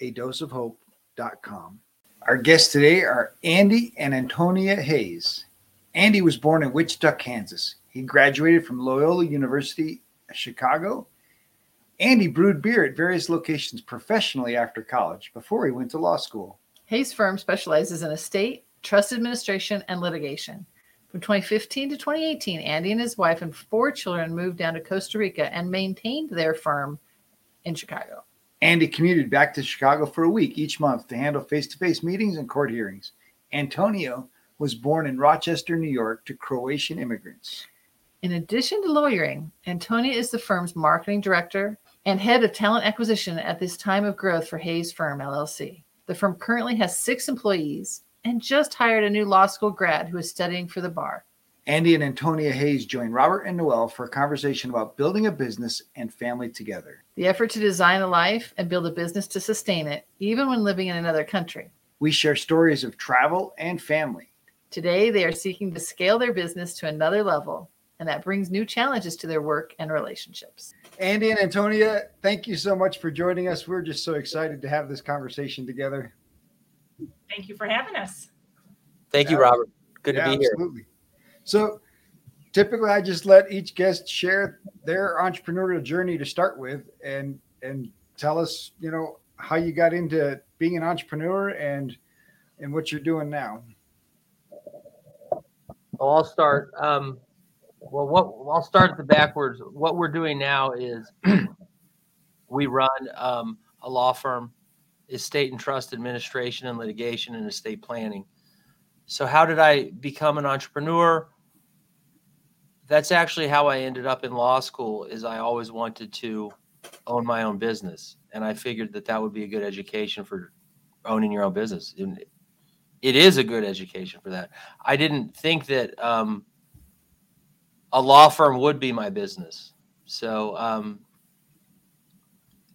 Getadoseofhope.com. Our guests today are Andy and Antonia Hayes. Andy was born in Wichita, Kansas. He graduated from Loyola University, Chicago. Andy brewed beer at various locations professionally after college before he went to law school. Hayes Firm specializes in estate, trust administration, and litigation. From 2015 to 2018, Andy and his wife and four children moved down to Costa Rica and maintained their firm in Chicago. Andy commuted back to Chicago for a week each month to handle face to face meetings and court hearings. Antonia was born in Rochester, New York, to Croatian immigrants. In addition to lawyering, Antonia is the firm's marketing director and head of talent acquisition at this time of growth for Hayes Firm LLC. The firm currently has six employees and just hired a new law school grad who is studying for the bar. Andy and Antonia Hayes join Robert and Noelle for a conversation about building a business and family together. The effort to design a life and build a business to sustain it, even when living in another country. We share stories of travel and family. Today, they are seeking to scale their business to another level, and that brings new challenges to their work and relationships. Andy and Antonia, thank you so much for joining us. We're just so excited to have this conversation together. Thank you for having us. Thank you, Robert. Good Yeah, to be here. Absolutely. So typically I just let each guest share their entrepreneurial journey to start with and and tell us, you know, how you got into being an entrepreneur and and what you're doing now. Well, I'll start. Um, well, what I'll start at the backwards. What we're doing now is we run um, a law firm, estate and trust administration and litigation and estate planning. So, how did I become an entrepreneur? That's actually how I ended up in law school. Is I always wanted to own my own business, and I figured that that would be a good education for owning your own business. It is a good education for that. I didn't think that um, a law firm would be my business. So um,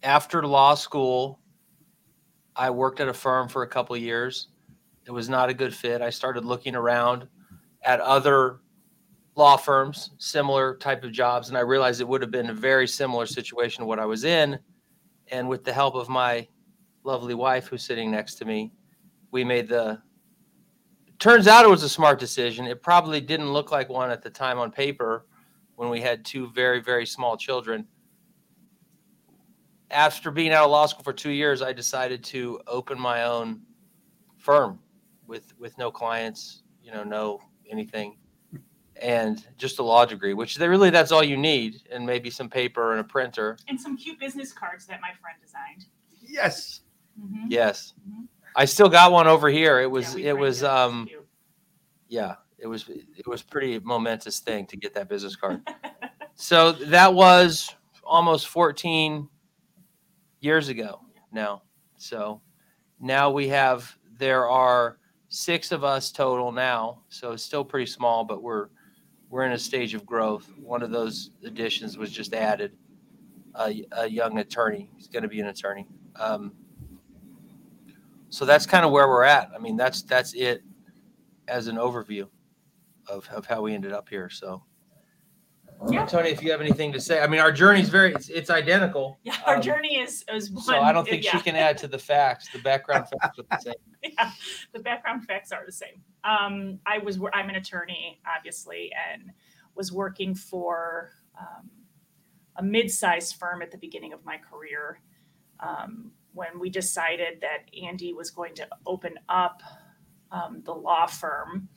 after law school, I worked at a firm for a couple years. It was not a good fit. I started looking around at other law firms, similar type of jobs, and I realized it would have been a very similar situation to what I was in. And with the help of my lovely wife, who's sitting next to me, we made the turns out it was a smart decision. It probably didn't look like one at the time on paper when we had two very, very small children. After being out of law school for two years, I decided to open my own firm with with no clients, you know, no anything, and just a law degree, which they really that's all you need, and maybe some paper and a printer. And some cute business cards that my friend designed. Yes. Mhm. Yes, Mhm. I still got one over here. It was yeah, it was It's um cute. yeah it was it was pretty momentous thing to get that business card so that was almost 14 years ago now so now we have there are six of us total now so it's still pretty small but we're we're in a stage of growth. One of those additions was just added a, a young attorney. He's going to be an attorney. Um, so that's kind of where we're at. I mean that's that's it as an overview of, of how we ended up here. So, Yeah. Tony, if you have anything to say, I mean, our journey's very, it's, it's identical. Yeah, our Um, journey is is one. So I don't think yeah. she can add to the facts. The background facts are the same. yeah, the background facts are the same. Um, I was, I'm an attorney, obviously, and was working for um, a mid-sized firm at the beginning of my career. Um, when we decided that Andy was going to open up um, the law firm,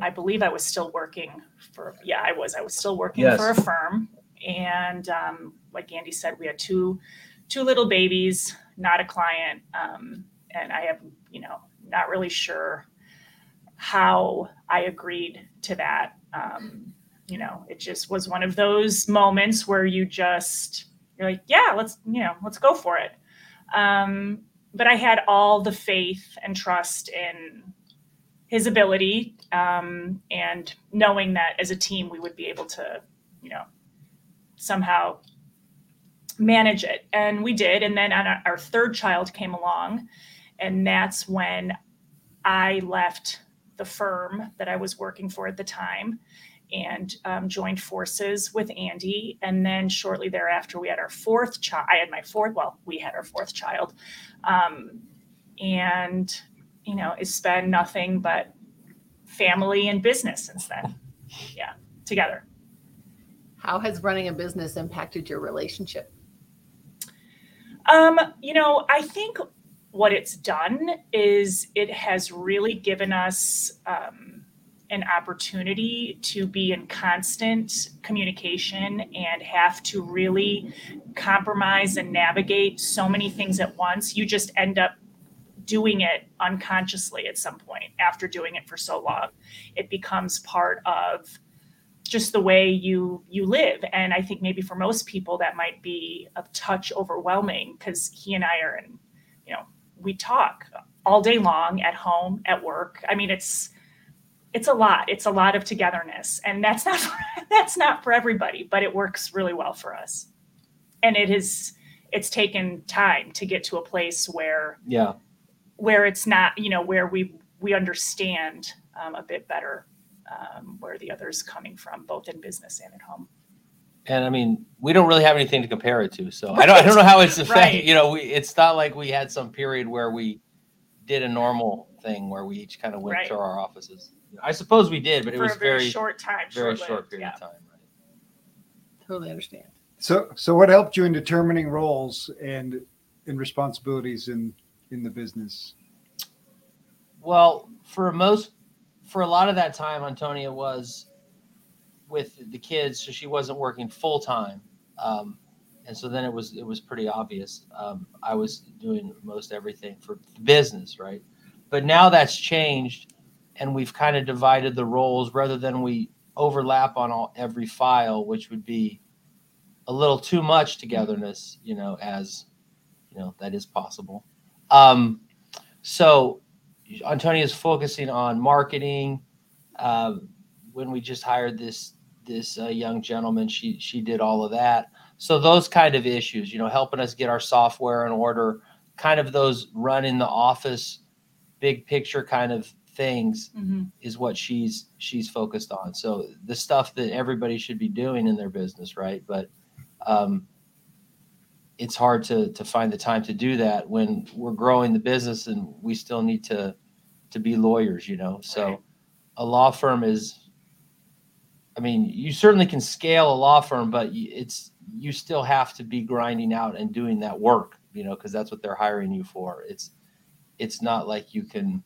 I believe I was still working for, yeah, I was. I was still working Yes. for a firm. And um, like Andy said, we had two two little babies, not a client. Um, and I have, you know, not really sure how I agreed to that. Um, you know, it just was one of those moments where you just, you're like, yeah, let's, you know, let's go for it. Um, but I had all the faith and trust in his ability um, and knowing that as a team we would be able to, you know, somehow manage it. And we did. And then our, our third child came along, and that's when I left the firm that I was working for at the time and um, joined forces with Andy. And then shortly thereafter, we had our fourth child. I had my fourth, well, we had our fourth child. Um, and, you know, it's been nothing but family and business since then. Yeah, together. How has running a business impacted your relationship? Um, you know, I think what it's done is it has really given us um, an opportunity to be in constant communication and have to really compromise and navigate so many things at once. You just end up doing it unconsciously at some point after doing it for so long. It becomes part of just the way you you live and i think maybe for most people that might be a touch overwhelming because he and i are in you know we talk all day long at home at work i mean it's it's a lot it's a lot of togetherness and that's not for, that's not for everybody but it works really well for us and it is it's taken time to get to a place where Yeah. Where it's not you know where we we understand um, a bit better um, where the other is coming from both in business and at home And I mean, we don't really have anything to compare it to. So I don't, I don't know how it's affected. Right. You know, we, it's not like we had some period where we did a normal thing where we each kind of went Right. to our offices. I suppose we did, but it was a very, very, short time very short-lived, short period yeah. of time. Right? Totally understand. So, so what helped you in determining roles and and responsibilities in in the business? Well, for most, for a lot of that time, Antonia was with the kids, so she wasn't working full time, um, and so then it was it was pretty obvious. Um, I was doing most everything for the business, right? But now that's changed, and we've kind of divided the roles rather than we overlap on all every file, which would be a little too much togetherness, you know, as you know that is possible. Um, so Antonia is focusing on marketing. Um, when we just hired this this uh, young gentleman, she she did all of that. So those kind of issues, you know, helping us get our software in order, kind of those run in the office, big picture kind of things Mhm. is what she's she's focused on. So the stuff that everybody should be doing in their business, right? But um, it's hard to to find the time to do that when we're growing the business and we still need to to be lawyers, you know. So Right. a law firm is I mean, you certainly can scale a law firm, but it's you still have to be grinding out and doing that work, you know, because that's what they're hiring you for. It's it's not like you can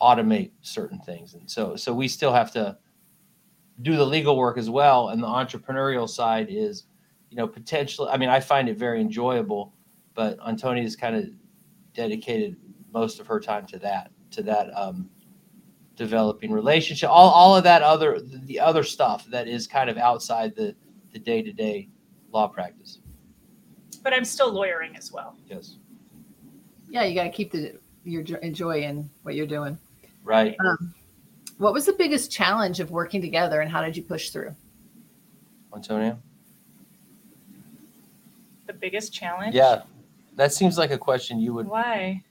automate certain things, and so so we still have to do the legal work as well. And the entrepreneurial side is, you know, potentially. I mean, I find it very enjoyable, but Antonia's kind of dedicated most of her time to that to that um, developing relationship all, all of that other the other stuff that is kind of outside the the day-to-day law practice but i'm still lawyering as well yes Yeah, you got to keep the your jo- joy in what you're doing. right Um, what was the biggest challenge of working together, and how did you push through? antonia the biggest challenge? Yeah that seems like a question you would why?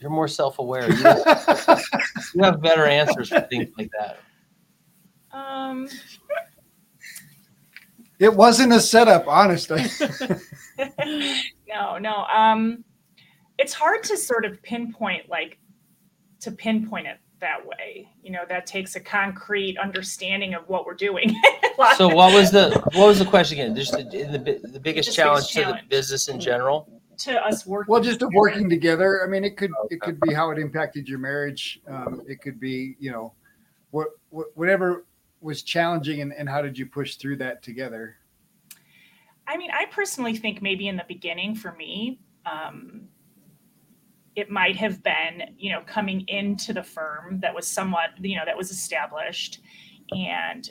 You're more self-aware. You, you have better answers for things like that. Um. It wasn't a setup, honestly. no no um it's hard to sort of pinpoint like to pinpoint it that way you know that takes a concrete understanding of what we're doing so what was the what was the question again just the, the, bi- the biggest Just challenge biggest to the business in general to us working. Well, just of working together. I mean, it could it could be how it impacted your marriage. Um, it could be you know what, what whatever was challenging and, and how did you push through that together? I mean, I personally think maybe in the beginning for me, um, it might have been, you know, coming into the firm that was somewhat, you know, that was established and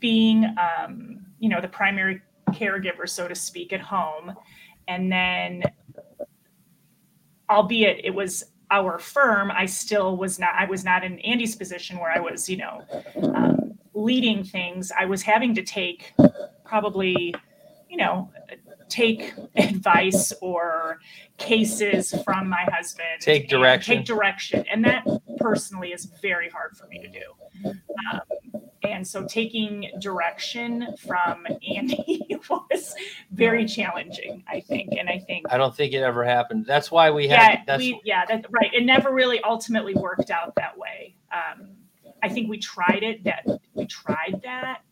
being, um, you know, the primary caregiver, so to speak, at home. And then, albeit it was our firm, I still was not, I was not in Andy's position where I was, you know, um, leading things. I was having to take probably, you know, take advice or cases from my husband. Take direction. Take direction. And that personally is very hard for me to do. Um, and so taking direction from Andy was very challenging, I think. And I think I don't think it ever happened. That's why we had. yeah, that's we, yeah, that, right. It never really ultimately worked out that way. Um, I think we tried it. That we tried that,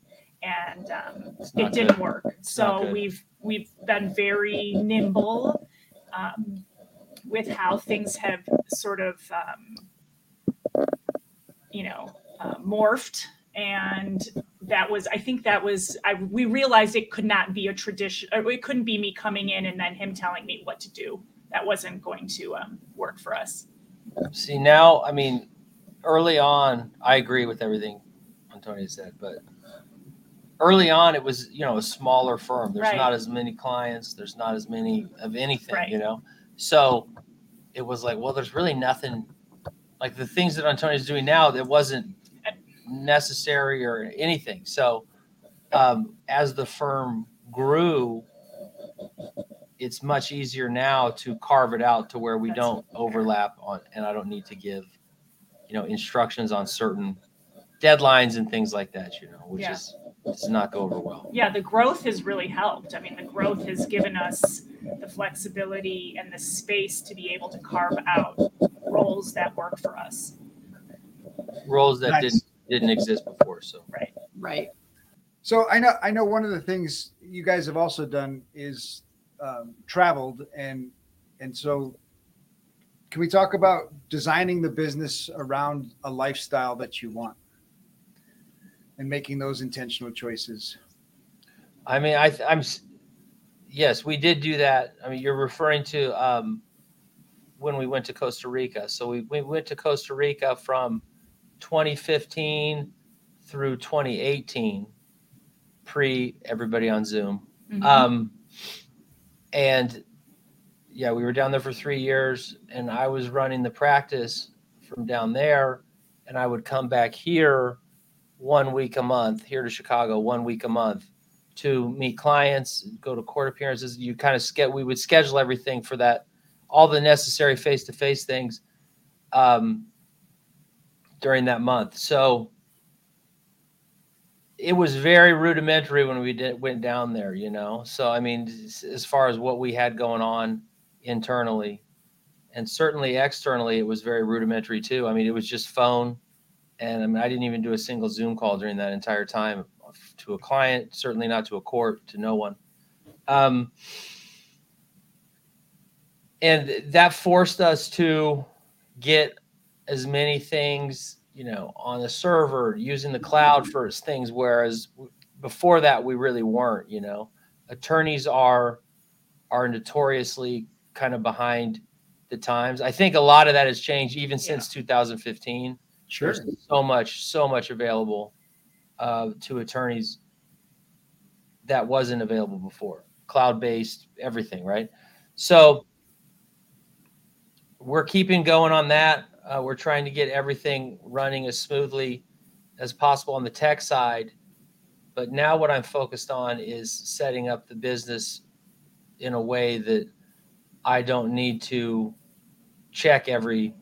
and um, it didn't good. work. So we've we've been very nimble um, with how things have sort of um, you know uh, morphed, and that was I think that was I we realized it could not be a tradition. It couldn't be me coming in and then him telling me what to do. That wasn't going to um, work for us. See now, I mean, early on, I agree with everything Antonia said, but early on, it was you know a smaller firm. There's Right. not as many clients. There's not as many of anything, Right. you know. So it was like, well, there's really nothing like the things that Antonia's doing now that wasn't necessary or anything. So um, as the firm grew, it's much easier now to carve it out to where we That's don't overlap on, and I don't need to give, you know, instructions on certain deadlines and things like that, you know, which Yeah. is does not go over well. Yeah, the growth has really helped. I mean, the growth has given us the flexibility and the space to be able to carve out roles that work for us. Roles that Nice. didn't didn't exist before. So Right. Right. So I know I know one of the things you guys have also done is um, traveled and and so can we talk about designing the business around a lifestyle that you want and making those intentional choices? I mean, I I'm yes, we did do that. I mean, you're referring to um, when we went to Costa Rica. So we we went to Costa Rica from 2015 through 2018, pre everybody on Zoom. Um, and yeah, we were down there for three years, and I was running the practice from down there, and I would come back here one week a month, here to Chicago, one week a month to meet clients, go to court appearances. You kind of get, we would schedule everything for that, all the necessary face to face things um, during that month. So it was very rudimentary when we did, went down there, you know. So I mean, as far as what we had going on internally, and certainly externally, it was very rudimentary too. I mean, it was just phone, and I mean, I didn't even do a single Zoom call during that entire time to a client. Certainly not to a court, to no one. Um, and that forced us to get as many things you know on the server using the cloud for things whereas before that we really weren't you know attorneys are are notoriously kind of behind the times i think a lot of that has changed even since 2015 Sure. there's so much so much available uh, to attorneys that wasn't available before. Cloud based everything right? So we're keeping going on that. Uh, we're trying to get everything running as smoothly as possible on the tech side. But now what i'm focused on is setting up the business in a way that i don't need to check every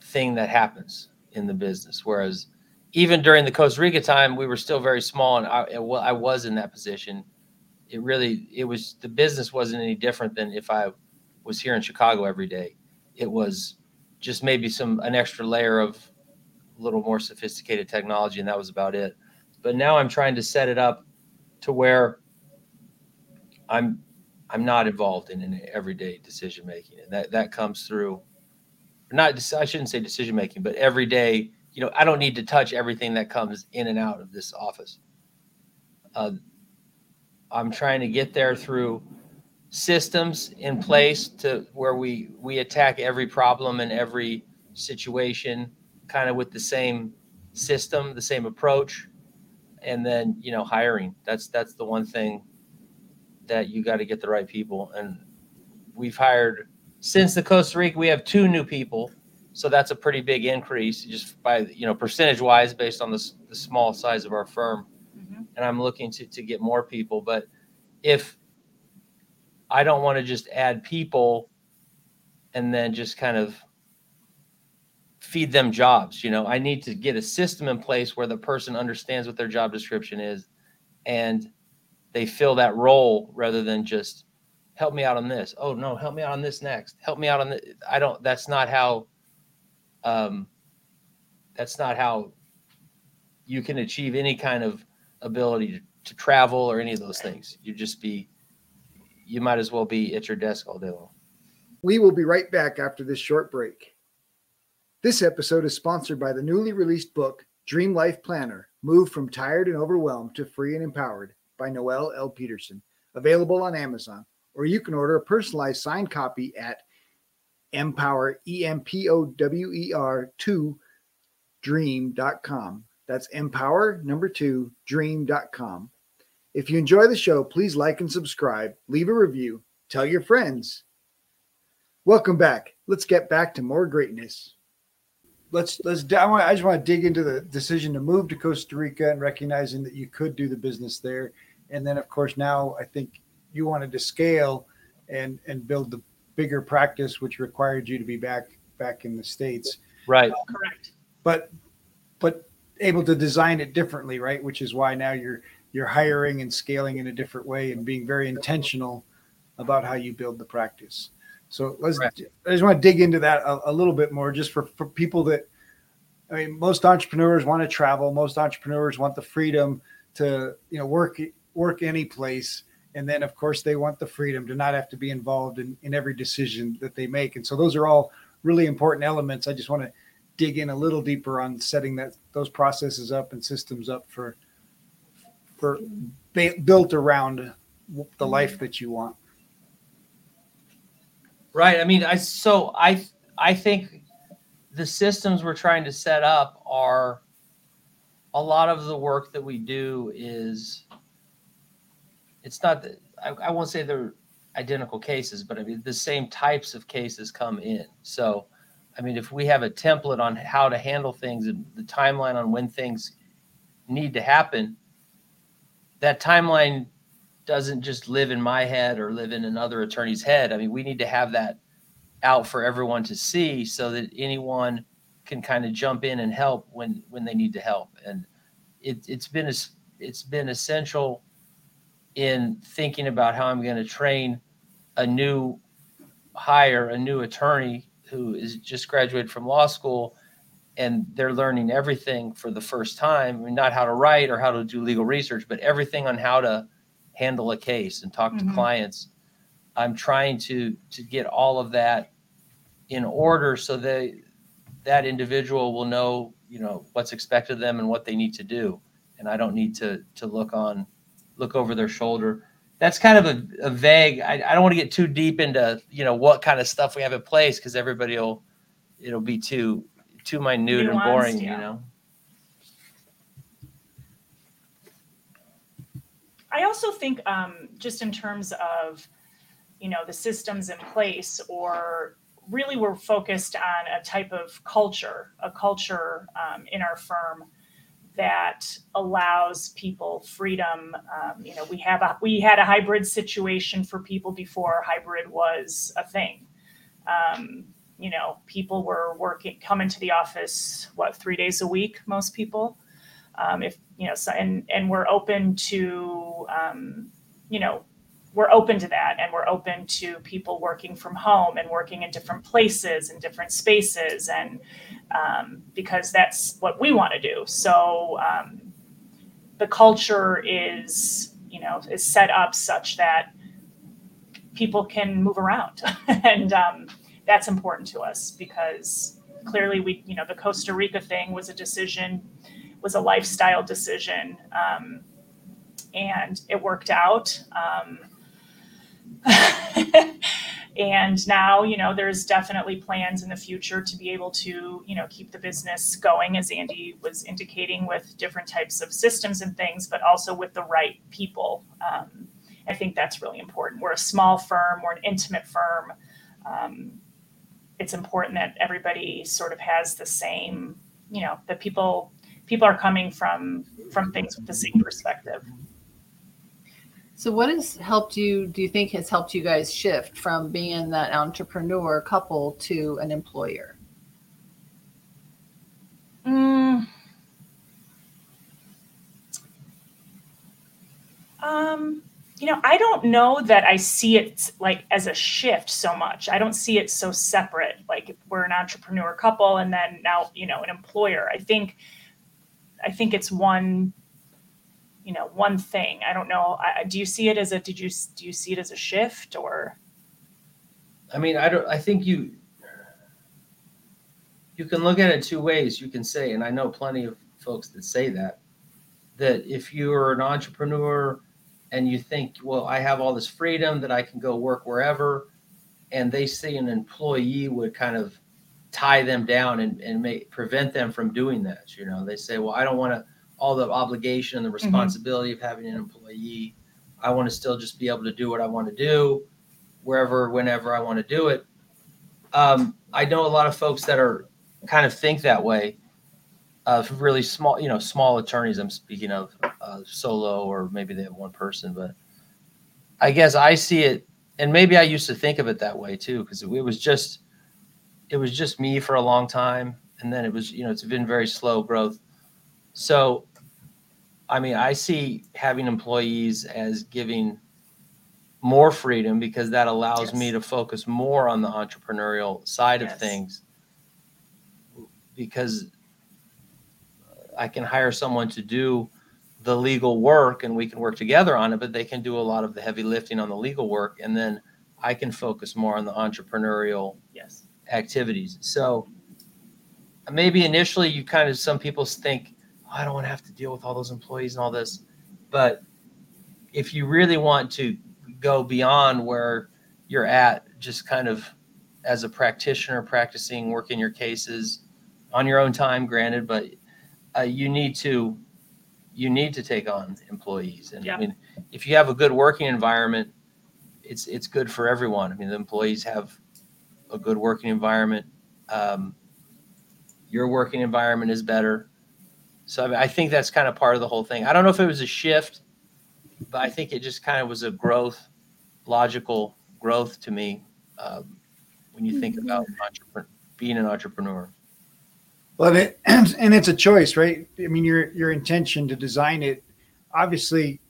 thing that happens in the business. Whereas even during the costa rica time we were still very small and i, I was in that position. It really it was the business wasn't any different than if i was here in chicago every day. It was just maybe some an extra layer of a little more sophisticated technology and that was about it. But now i'm trying to set it up to where i'm I'm not involved in an everyday decision making, and that that comes through. Not I shouldn't say decision making, but every day. You know, I don't need to touch everything that comes in and out of this office. Uh, I'm trying to get there through systems in place to where we we attack every problem and every situation kind of with the same system, the same approach, and then you know hiring. That's that's the one thing that you got to get the right people. And we've hired since the Costa Rica. We have two new people, so that's a pretty big increase just by you know percentage wise based on the, the small size of our firm. Mm-hmm. And I'm looking to to get more people, but if I don't want to just add people and then just kind of feed them jobs. You know, I need to get a system in place where the person understands what their job description is and they fill that role rather than just help me out on this. Oh no, help me out on this next. Help me out on the I don't that's not how um that's not how you can achieve any kind of ability to, to travel or any of those things. You just be you might as well be at your desk all day long. We will be right back after this short break. This episode is sponsored by the newly released book, Dream Life Planner Move from Tired and Overwhelmed to Free and Empowered by Noelle L. Peterson, available on Amazon, or you can order a personalized signed copy at empower, E M P O W E R 2 dream.com. That's empower number two dream.com. If you enjoy the show, please like and subscribe, leave a review, tell your friends. Welcome back. Let's get back to more greatness. Let's let's. I, want, I just want to dig into the decision to move to Costa Rica and recognizing that you could do the business there, and then of course now I think you wanted to scale and and build the bigger practice, which required you to be back back in the states. Right. Uh, correct. But but able to design it differently, right? Which is why now you're you're hiring and scaling in a different way and being very intentional about how you build the practice. So let's. Right. I just want to dig into that a, a, little bit more, just for for people that. I mean, most entrepreneurs want to travel. Most entrepreneurs want the freedom to you know work work any place, and then of course they want the freedom to not have to be involved in in every decision that they make. And so those are all really important elements. I just want to dig in a little deeper on setting that those processes up and systems up for for built around the mm-hmm. life that you want. Right. I mean, I so I I think the systems we're trying to set up are a lot of the work that we do is it's not that I, I won't say they're identical cases, but I mean the same types of cases come in. So I mean, if we have a template on how to handle things and the timeline on when things need to happen, that timeline doesn't just live in my head or live in another attorney's head. I mean, we need to have that out for everyone to see so that anyone can kind of jump in and help when when they need to help. And it, it's been it's been essential in thinking about how I'm going to train a new hire, a new attorney who is just graduated from law school and they're learning everything for the first time. I mean, not how to write or how to do legal research, but everything on how to handle a case and talk mm-hmm. to clients. I'm trying to to get all of that in order so that that individual will know, you know, what's expected of them and what they need to do, and I don't need to to look on look over their shoulder. That's kind of a, a vague. I, I don't want to get too deep into you know what kind of stuff we have in place because everybody will it'll be too too minute Nuanced, and boring, yeah. you know. I also think, um, just in terms of, you know, the systems in place, or really we're focused on a type of culture, a culture um, in our firm that allows people freedom. Um, you know, we have a we had a hybrid situation for people before hybrid was a thing. Um, you know, people were working, coming to the office, what, three days a week, most people. Um, if, you know, so, and, and we're open to, um, you know, we're open to that and we're open to people working from home and working in different places and different spaces and um, because that's what we want to do so um, the culture is you know is set up such that people can move around, and um, that's important to us because clearly we, you know, the Costa Rica thing was a decision, was a lifestyle decision, um, and it worked out. And now you know there's definitely plans in the future to be able to you know keep the business going as andy was indicating with different types of systems and things but also with the right people. Um, i think that's really important. We're a small firm we're an intimate firm. Um, it's important that everybody sort of has the same you know that people people are coming from from things with the same perspective So, what has helped you? Do you think has helped you guys shift from being that entrepreneur couple to an employer? Mm. Um, you know, I don't know that I see it like as a shift so much. I don't see it so separate. Like we're an entrepreneur couple and then now, you know, an employer. I think I think it's one you know, one thing. I don't know. I, do you see it as a did you do you see it as a shift or I mean, I don't. I think you you can look at it two ways. You can say, and I know plenty of folks that say that that if you are an entrepreneur and you think, well, I have all this freedom that I can go work wherever, and they see an employee would kind of tie them down and, and make prevent them from doing that. You know, they say, well, I don't want to all the obligation and the responsibility of having an employee. I want to still just be able to do what I want to do wherever, whenever I want to do it. Um, I know a lot of folks that are kind of think that way. Uh, really small, you know, small attorneys. I'm speaking of uh, solo, or maybe they have one person. But I guess I see it, and maybe I used to think of it that way too, because it was just, it was just me for a long time, and then it was, you know, it's been very slow growth. So, I mean, I see having employees as giving more freedom because that allows me to focus more on the entrepreneurial side of Yes. things because I can hire someone to do the legal work and we can work together on it, but they can do a lot of the heavy lifting on the legal work. And then I can focus more on the entrepreneurial yes. activities. So maybe initially you kind of, some people think, "Oh, I don't want to have to deal with all those employees and all this. But if you really want to go beyond where you're at, just kind of as a practitioner, practicing, working your cases on your own time, granted, but uh, you need to you need to take on employees. And Yeah. I mean, if you have a good working environment, it's it's good for everyone. I mean, the employees have a good working environment. Um, your working environment is better. So I, mean, I think that's kind of part of the whole thing. I don't know if it was a shift, but I think it just kind of was a growth, logical growth to me um, when you think about entrepreneur, being an entrepreneur. Well, it, and it's a choice, right? I mean, your your intention to design it, obviously,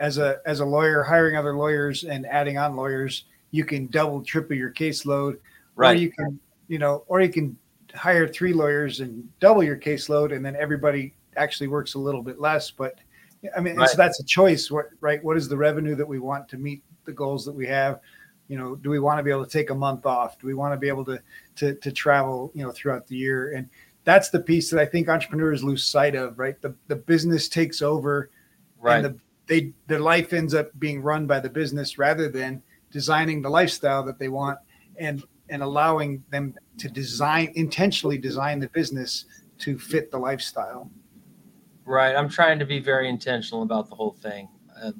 as a as a lawyer, hiring other lawyers and adding on lawyers, you can double, triple your caseload, or you can, you know, or you can hire three lawyers and double your caseload, and then everybody actually works a little bit less. But I mean, Right. so that's a choice, what, right? What is the revenue that we want to meet the goals that we have? You know, do we want to be able to take a month off? Do we want to be able to to to travel, you know, throughout the year? And that's the piece that I think entrepreneurs lose sight of, right? The the business takes over Right. and the, they their life ends up being run by the business rather than designing the lifestyle that they want and and allowing them to design intentionally design the business to fit the lifestyle. Right. I'm trying to be very intentional about the whole thing. Uh,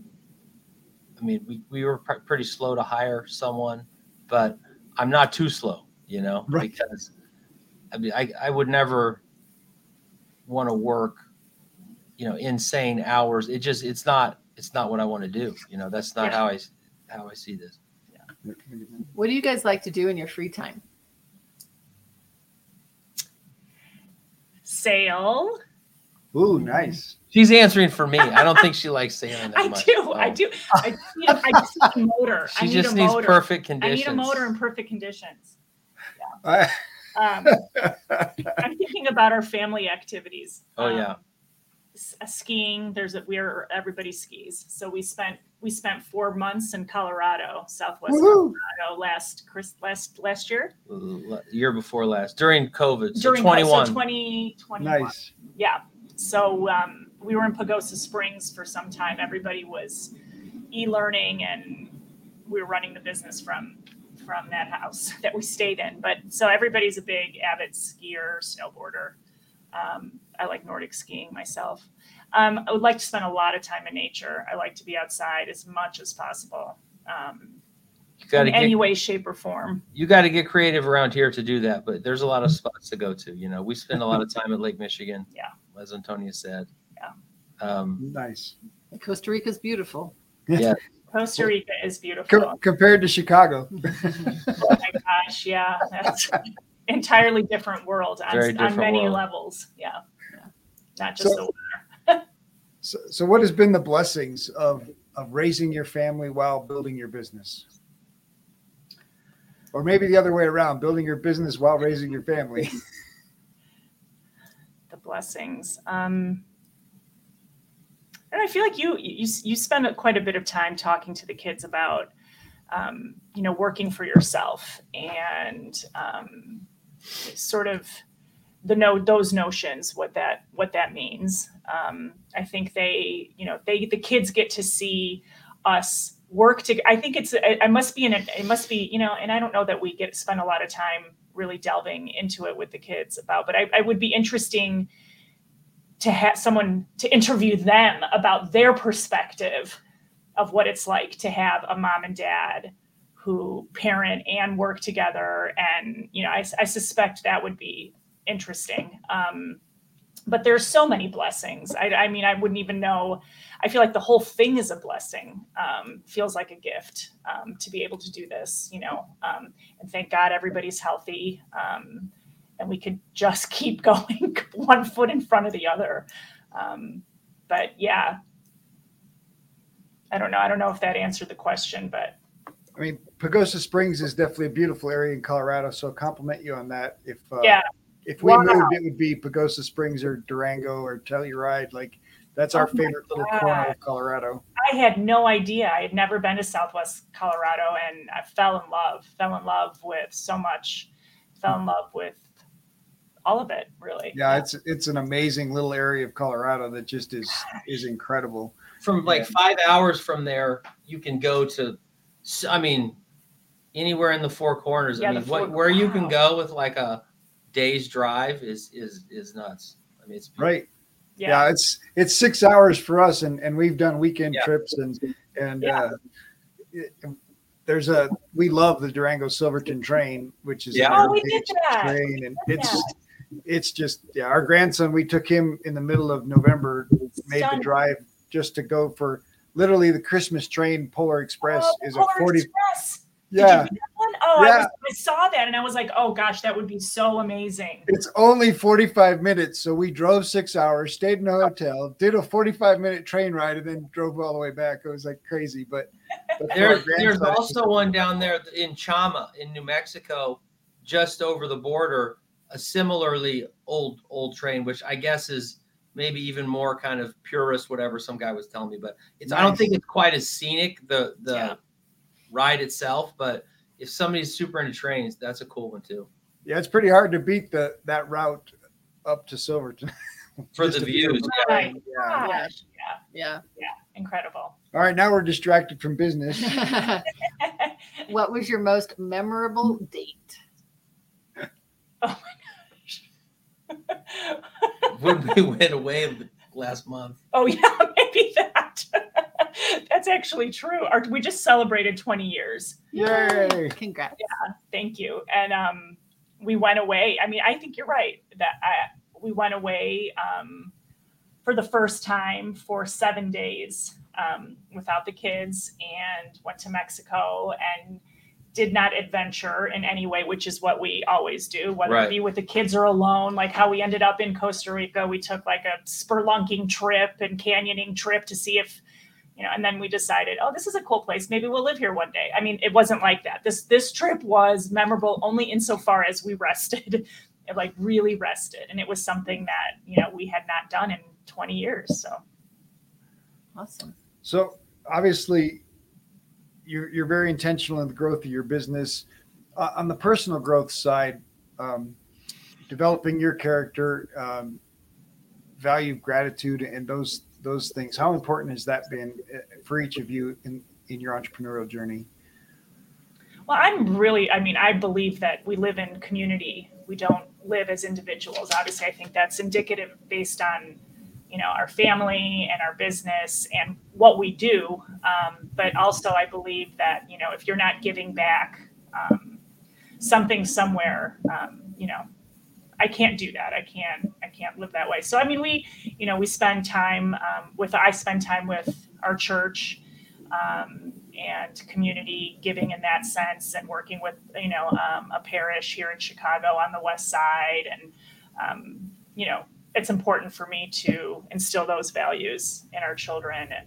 I mean, we, we were pr- pretty slow to hire someone, but I'm not too slow, you know, Right. because I mean, I, I would never want to work, you know, insane hours. It just, it's not, it's not what I want to do. You know, that's not Yeah. how I, s- how I see this. Yeah. What do you guys like to do in your free time? Sail. Ooh, nice. She's answering for me. I don't think she likes sailing that I much. do. I Oh. do. I, just need a- I just need a motor. I She need just a needs motor. perfect conditions. I need a motor in perfect conditions. I- Um, I'm thinking about our family activities. Oh, Um, yeah. s- uh, skiing. There's a we're everybody skis. So we spent we spent four months in Colorado, Southwest Woohoo! Colorado last Chris last last year L- year before last during COVID. So during 21. so 2021. Nice. Yeah. So um, we were in Pagosa Springs for some time. Everybody was e-learning, and we were running the business from from that house that we stayed in. But so everybody's a big avid skier, snowboarder. Um, I like Nordic skiing myself. Um, I would like to spend a lot of time in nature. I like to be outside as much as possible, um, you got to in get any way, shape, or form. you got to get creative around here to do that. But there's a lot of spots to go to. You know, we spend a lot of time at Lake Michigan. Yeah. As Antonia said. Yeah. Um, Nice. Costa Rica is beautiful. Yeah. Costa Rica is beautiful. Co- compared to Chicago. Oh my gosh, yeah, that's entirely different world on, Very on many world. levels. Yeah, not just So- the So, so what has been the blessings of of raising your family while building your business? Or maybe the other way around, building your business while raising your family. Blessings. Um, and I feel like you you you spend quite a bit of time talking to the kids about um, you know working for yourself and um, sort of the no those notions what that what that means. Um, I think they you know they the kids get to see us work to i think it's I, must be in it it must be you know and i don't know that we get spend a lot of time really delving into it with the kids about but i, I would be interesting to have someone to interview them about their perspective of what it's like to have a mom and dad who parent and work together. And you know i, I suspect that would be interesting. Um, but there's so many blessings I, I mean i wouldn't even know i feel like the whole thing is a blessing um, feels like a gift um, to be able to do this you know um, and thank god everybody's healthy um, and we could just keep going one foot in front of the other um, but yeah i don't know i don't know if that answered the question but I mean, Pagosa Springs is definitely a beautiful area in Colorado, so compliment you on that. If uh, Yeah. If we Wow. moved, it would be Pagosa Springs or Durango or Telluride. Like that's oh our Oh favorite little God. corner of Colorado. I had no idea. I had never been to Southwest Colorado and I fell in love, fell in love with so much, fell in love with all of it, really. Yeah, it's it's an amazing little area of Colorado that just is is incredible. from like five hours from there, you can go to, I mean, anywhere in the four corners. Yeah, I the mean, four- what, where you can go with like a day's drive is is is nuts. I mean, it's Right. Yeah. Yeah, it's it's six hours for us, and and we've done weekend Yeah. trips, and and Yeah. uh, it- there's a we love the Durango Silverton train, which is Yeah. Oh, we did that. train, and did it's it's just yeah. Our grandson, we took him in the middle of November, made the drive just to go for literally the Christmas train. Polar Express Oh, is a forty. Express. Did Yeah, you do that one? Oh, I, Yeah. was, I saw that and I was like, oh gosh, that would be so amazing. it's only forty five minutes, so we drove six hours, stayed in a hotel, did a forty five minute train ride, and then drove all the way back. It was like crazy, but. but for There's there's also one down there in Chama in New Mexico, just over the border, a similarly old old train, which I guess is maybe even more kind of purist, whatever some guy was telling me. But it's I don't think it's quite as scenic the the Yeah. ride itself, but if somebody's super into trains, that's a cool one too. Yeah, it's pretty hard to beat the that route up to Silverton. For the a view. views, Right. Yeah. Yeah. yeah, incredible. All right, now we're distracted from business. what was your most memorable date? oh my gosh. when we went away last month. Oh yeah, maybe that. That's actually true. Or we just celebrated 20 years. Yay! Congrats. Yeah, Thank you. And um, we went away. I mean, I think you're right that I, we went away um, for the first time for seven days um, without the kids and went to Mexico and did not adventure in any way, which is what we always do, whether Right. it be with the kids or alone. Like how we ended up in Costa Rica, we took like a spelunking trip and canyoning trip to see if you know and then we decided oh this is a cool place maybe we'll live here one day i mean it wasn't like that this this trip was memorable only insofar as we rested like really rested and it was something that you know we had not done in 20 years. So Awesome. So obviously, you're you're very intentional in the growth of your business. Uh, on the personal growth side, um, developing your character, um, value, of gratitude, and those those things. How important has that been uh, for each of you in in your entrepreneurial journey? Well, I'm really, I mean, I believe that we live in community. We don't live as individuals. Obviously, I think that's indicative based on, you know, our family and our business and what we do. Um, but also, I believe that, you know, if you're not giving back um, something somewhere, um, you know, I can't do that. I can't, I can't live that way. So, I mean, we, you know, we spend time um, with, I spend time with our church. Um, and community giving in that sense and working with you know um, a parish here in chicago on the west side and um, you know it's important for me to instill those values in our children and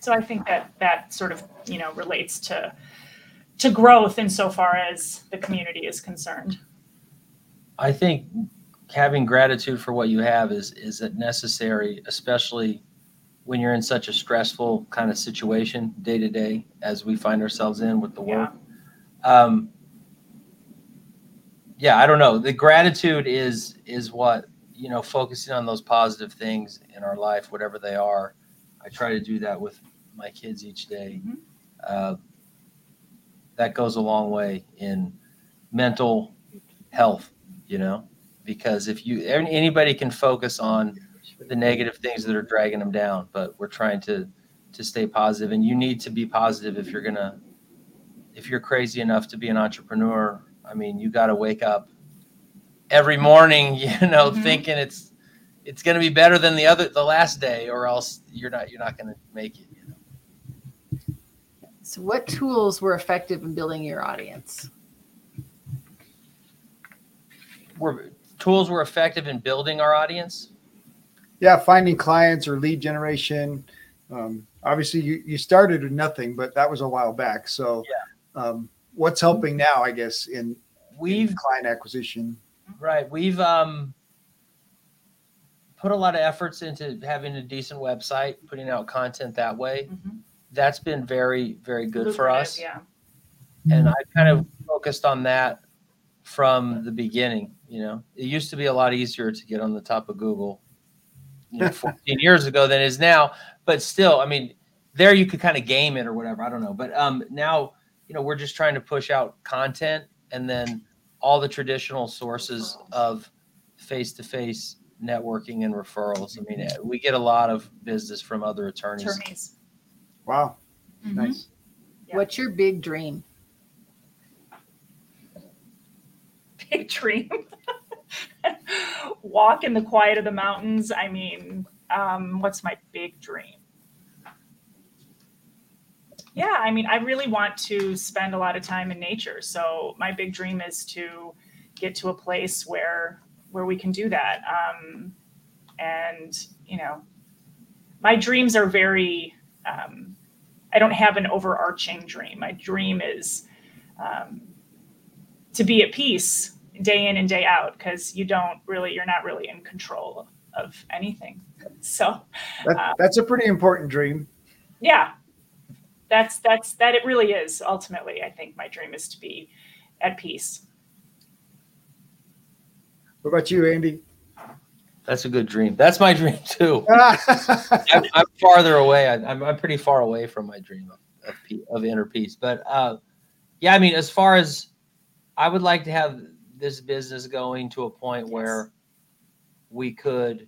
so i think that that sort of you know relates to to growth insofar as the community is concerned I think having gratitude for what you have is is necessary, especially when you're in such a stressful kind of situation day to day as we find ourselves in with the work. Um, yeah, I don't know. The gratitude is is what you know, focusing on those positive things in our life, whatever they are. I try to do that with my kids each day. Mhm. Uh, that goes a long way in mental health, you know, because if you anybody can focus on the negative things that are dragging them down but we're trying to to stay positive and you need to be positive if you're gonna if you're crazy enough to be an entrepreneur i mean you got to wake up every morning you know Mhm. thinking it's it's gonna be better than the other the last day or else you're not you're not gonna make it? So, what tools were effective in building your audience? were tools were effective in building our audience Yeah, finding clients or lead generation. Um, obviously, you you started with nothing, but that was a while back. So, um, what's helping now? I guess in we've in client acquisition. Right. We've um, put a lot of efforts into having a decent website, putting out content that way. Mhm. That's been very, very good for us. yeah And I kind of focused on that from the beginning. You know, it used to be a lot easier to get on the top of Google you know, 14 years ago than it is now. But still, I mean, there you could kind of game it or whatever. I don't know. But um, now, you know, we're just trying to push out content and then all the traditional sources of face-to-face networking and referrals. I mean, eh, we get a lot of business from other attorneys. attorneys Wow, Mhm. nice. Yeah. What's your big dream? big dream. Walk in the quiet of the mountains. I mean, um, what's my big dream? Yeah, I mean, I really want to spend a lot of time in nature. So my big dream is to get to a place where where we can do that. Um, and you know, my dreams are very. Um, I don't have an overarching dream. My dream is um, to be at peace day in and day out because you don't really you're not really in control of anything so That, Uh, that's a pretty important dream. yeah that's that's that it really is ultimately i think my dream is to be at peace What about you, Andy? That's a good dream. That's my dream too. I'm, I'm farther away. I, I'm, I'm pretty far away from my dream of, of, of inner peace. But uh, yeah, I mean, as far as I would like to have this business going to a point Yes. where we could,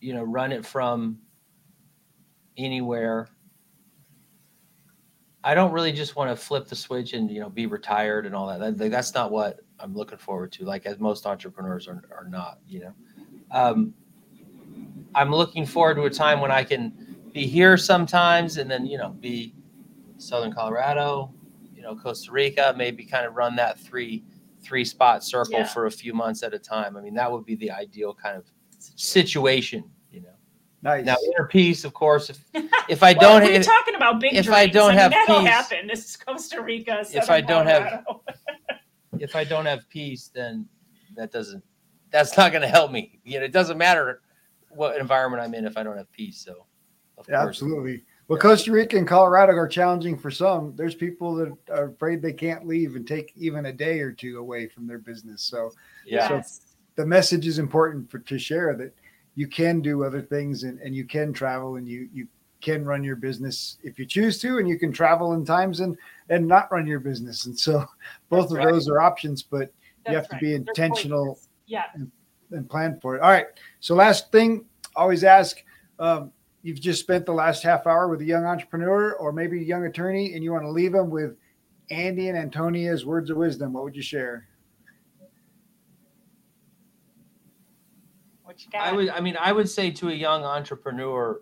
you know, run it from anywhere. I don't really just want to flip the switch and you know be retired and all that. that. That's not what I'm looking forward to. Like as most entrepreneurs are, are not. You know, um, I'm looking forward to a time when I can be here sometimes and then, you know, be Southern Colorado, you know, Costa Rica, maybe kind of run that three three spot circle Yeah. for a few months at a time. I mean, that would be the ideal kind of situation, you know. nice. Now inner peace, of course, if if I well, don't we're if, talking about big if dreams. I don't mean, have that'll peace- happen this is costa rica If I don't have- if I don't have peace, then that doesn't that's not going to help me. You know, it doesn't matter what environment I'm in if I don't have peace. So, of Yeah, absolutely. Well, Costa Rica and Colorado are challenging for some. There's people that are afraid they can't leave and take even a day or two away from their business. So Yeah. Yes. the message is important for to share that you can do other things and, and you can travel and you you can run your business if you choose to and you can travel in times and and not run your business and so both That's of right. those are options but you have That's to be right. They're intentional choices. Yeah. and plan for it all right so last thing always ask um, you've just spent the last half hour with a young entrepreneur or maybe a young attorney and you want to leave them with andy and antonia's words of wisdom what would you share What you got? I would, I mean, I would say to a young entrepreneur,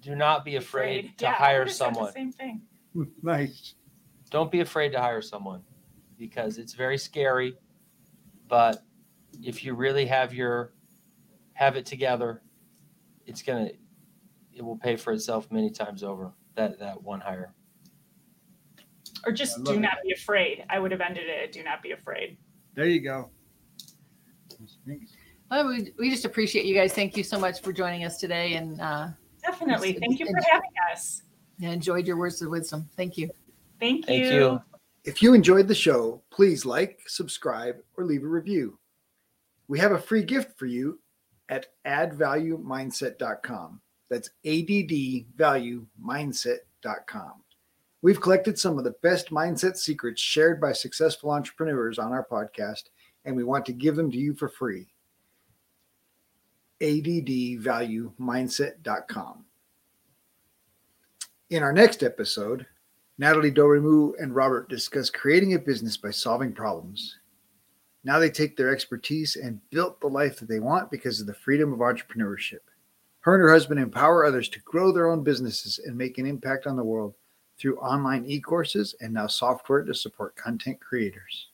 do not be afraid to Yeah, hire would've said the someone. Same thing. nice Don't be afraid to hire someone because it's very scary. But if you really have your have it together, it's gonna it will pay for itself many times over. That that one hire. Or just do love it. not be afraid. I would have ended it. Do not be afraid. there you go Well, we, we just appreciate you guys. Thank you so much for joining us today and uh, Definitely. It's- Thank you for it's- having us. yeah, enjoyed your words of wisdom. Thank you. Thank you. Thank you. If you enjoyed the show, please like, subscribe, or leave a review. We have a free gift for you at addvaluemindset.com. That's addvaluemindset.com. We've collected some of the best mindset secrets shared by successful entrepreneurs on our podcast, and we want to give them to you for free. addvaluemindset.com. In our next episode, Natalie Dorimu and Robert discuss creating a business by solving problems. Now they take their expertise and built the life that they want because of the freedom of entrepreneurship. Her and her husband empower others to grow their own businesses and make an impact on the world through online e courses and now software to support content creators.